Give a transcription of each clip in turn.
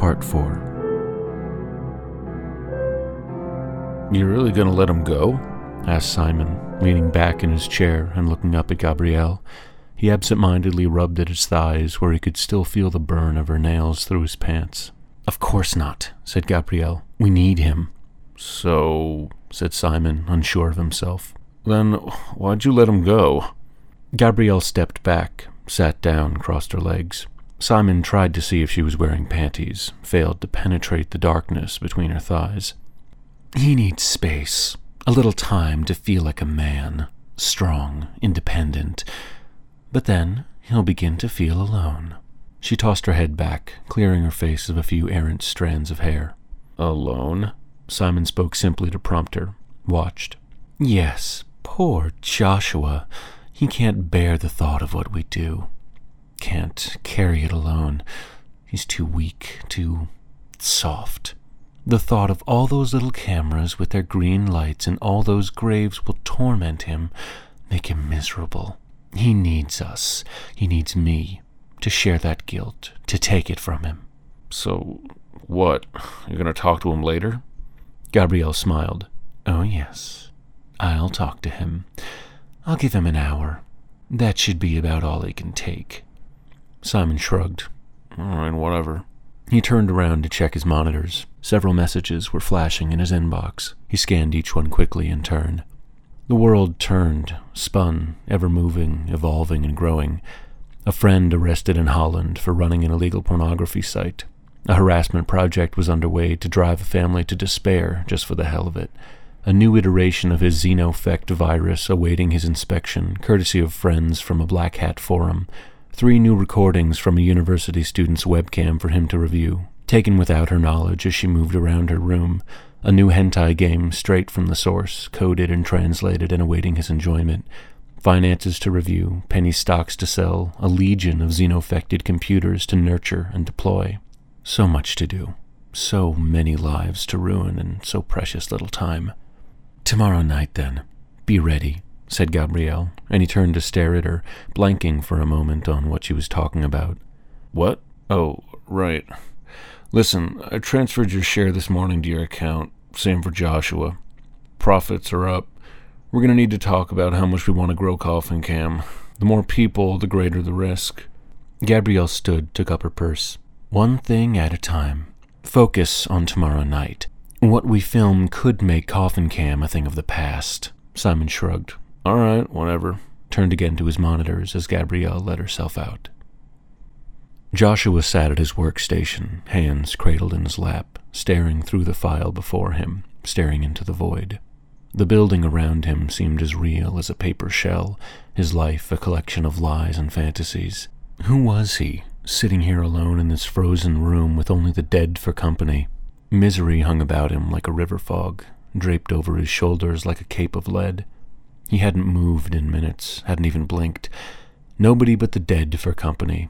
Part 4. You're really gonna let him go? asked Simon, leaning back in his chair and looking up at Gabrielle. He absent mindedly rubbed at his thighs where he could still feel the burn of her nails through his pants. Of course not, said Gabrielle. We need him. So, said Simon, unsure of himself. Then why'd you let him go? Gabrielle stepped back, sat down, crossed her legs. Simon tried to see if she was wearing panties, failed to penetrate the darkness between her thighs. He needs space, a little time to feel like a man, strong, independent. But then he'll begin to feel alone. She tossed her head back, clearing her face of a few errant strands of hair. Alone? Simon spoke simply to prompt her, watched. Yes, poor Joshua. He can't bear the thought of what we do. Can't carry it alone. He's too weak, too soft. The thought of all those little cameras with their green lights and all those graves will torment him, make him miserable. He needs us. He needs me to share that guilt, to take it from him. So, what? You're going to talk to him later? Gabrielle smiled. Oh, yes. I'll talk to him. I'll give him an hour. That should be about all he can take. Simon shrugged. All right, whatever. He turned around to check his monitors. Several messages were flashing in his inbox. He scanned each one quickly in turn. The world turned, spun, ever moving, evolving, and growing. A friend arrested in Holland for running an illegal pornography site. A harassment project was underway to drive a family to despair just for the hell of it. A new iteration of his Xenofect virus awaiting his inspection, courtesy of friends from a Black Hat forum, three new recordings from a university student's webcam for him to review, taken without her knowledge as she moved around her room, a new hentai game straight from the source, coded and translated and awaiting his enjoyment, finances to review, penny stocks to sell, a legion of xenofected computers to nurture and deploy. So much to do, so many lives to ruin in so precious little time. Tomorrow night, then. Be ready said Gabrielle, and he turned to stare at her, blanking for a moment on what she was talking about. What? Oh, right. Listen, I transferred your share this morning to your account. Same for Joshua. Profits are up. We're going to need to talk about how much we want to grow Coffin Cam. The more people, the greater the risk. Gabrielle stood, took up her purse. One thing at a time. Focus on tomorrow night. What we film could make Coffin Cam a thing of the past. Simon shrugged. All right, whatever. Turned again to his monitors as Gabrielle let herself out. Joshua sat at his workstation, hands cradled in his lap, staring through the file before him, staring into the void. The building around him seemed as real as a paper shell, his life a collection of lies and fantasies. Who was he, sitting here alone in this frozen room with only the dead for company? Misery hung about him like a river fog, draped over his shoulders like a cape of lead. He hadn't moved in minutes, hadn't even blinked. Nobody but the dead for company.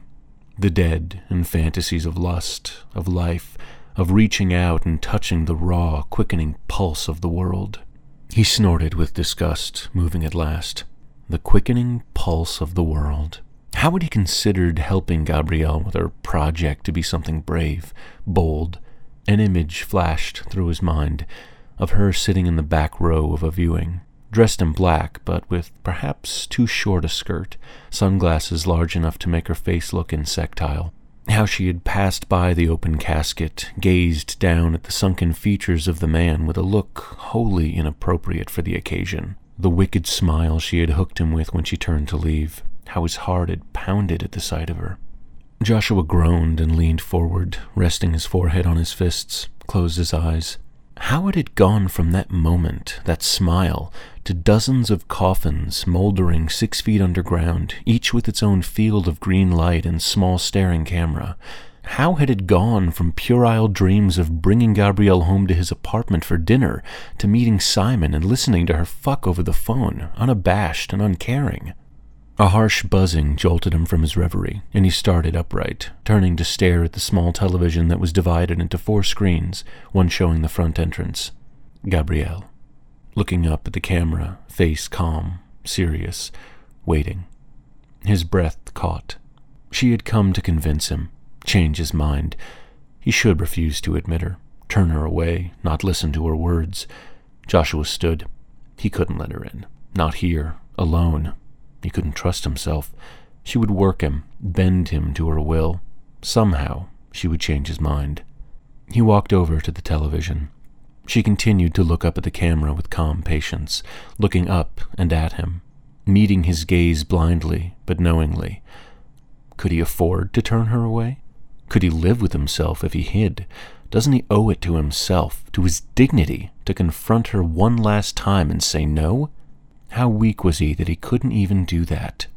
The dead and fantasies of lust, of life, of reaching out and touching the raw, quickening pulse of the world. He snorted with disgust, moving at last. The quickening pulse of the world. How had he considered helping Gabrielle with her project to be something brave, bold? An image flashed through his mind of her sitting in the back row of a viewing, dressed in black, but with perhaps too short a skirt, sunglasses large enough to make her face look insectile. How she had passed by the open casket, gazed down at the sunken features of the man with a look wholly inappropriate for the occasion. The wicked smile she had hooked him with when she turned to leave. How his heart had pounded at the sight of her. Joshua groaned and leaned forward, resting his forehead on his fists, closed his eyes. How had it gone from that moment, that smile, to dozens of coffins mouldering six feet underground, each with its own field of green light and small staring camera? How had it gone from puerile dreams of bringing Gabrielle home to his apartment for dinner to meeting Simon and listening to her fuck over the phone, unabashed and uncaring? A harsh buzzing jolted him from his reverie, and he started upright, turning to stare at the small television that was divided into four screens, one showing the front entrance. Gabrielle. Looking up at the camera, face calm, serious, waiting. His breath caught. She had come to convince him, change his mind. He should refuse to admit her, turn her away, not listen to her words. Joshua stood. He couldn't let her in. Not here, alone. He couldn't trust himself. She would work him, bend him to her will. Somehow, she would change his mind. He walked over to the television. She continued to look up at the camera with calm patience, looking up and at him, meeting his gaze blindly but knowingly. Could he afford to turn her away? Could he live with himself if he hid? Doesn't he owe it to himself, to his dignity, to confront her one last time and say no? How weak was he that he couldn't even do that?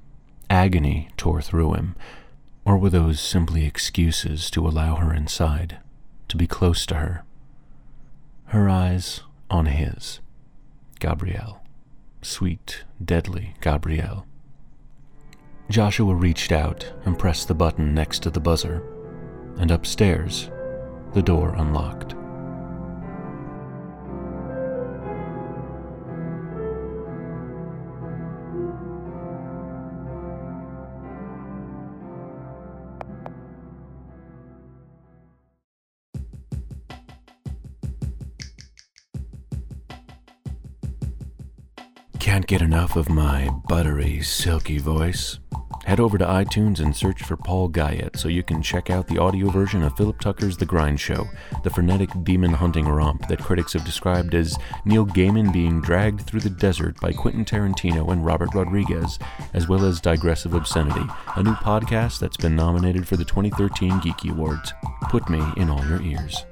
Agony tore through him. Or were those simply excuses to allow her inside, to be close to her? Her eyes on his. Gabrielle. Sweet, deadly Gabrielle. Joshua reached out and pressed the button next to the buzzer, and upstairs, the door unlocked. Can't get enough of my buttery, silky voice? Head over to iTunes and search for Paul Guyett so you can check out the audio version of Philip Tucker's The Grind Show, the frenetic demon hunting romp that critics have described as Neil Gaiman being dragged through the desert by Quentin Tarantino and Robert Rodriguez, as well as Digressive Obscenity, a new podcast that's been nominated for the 2013 Geeky Awards. Put me in all your ears.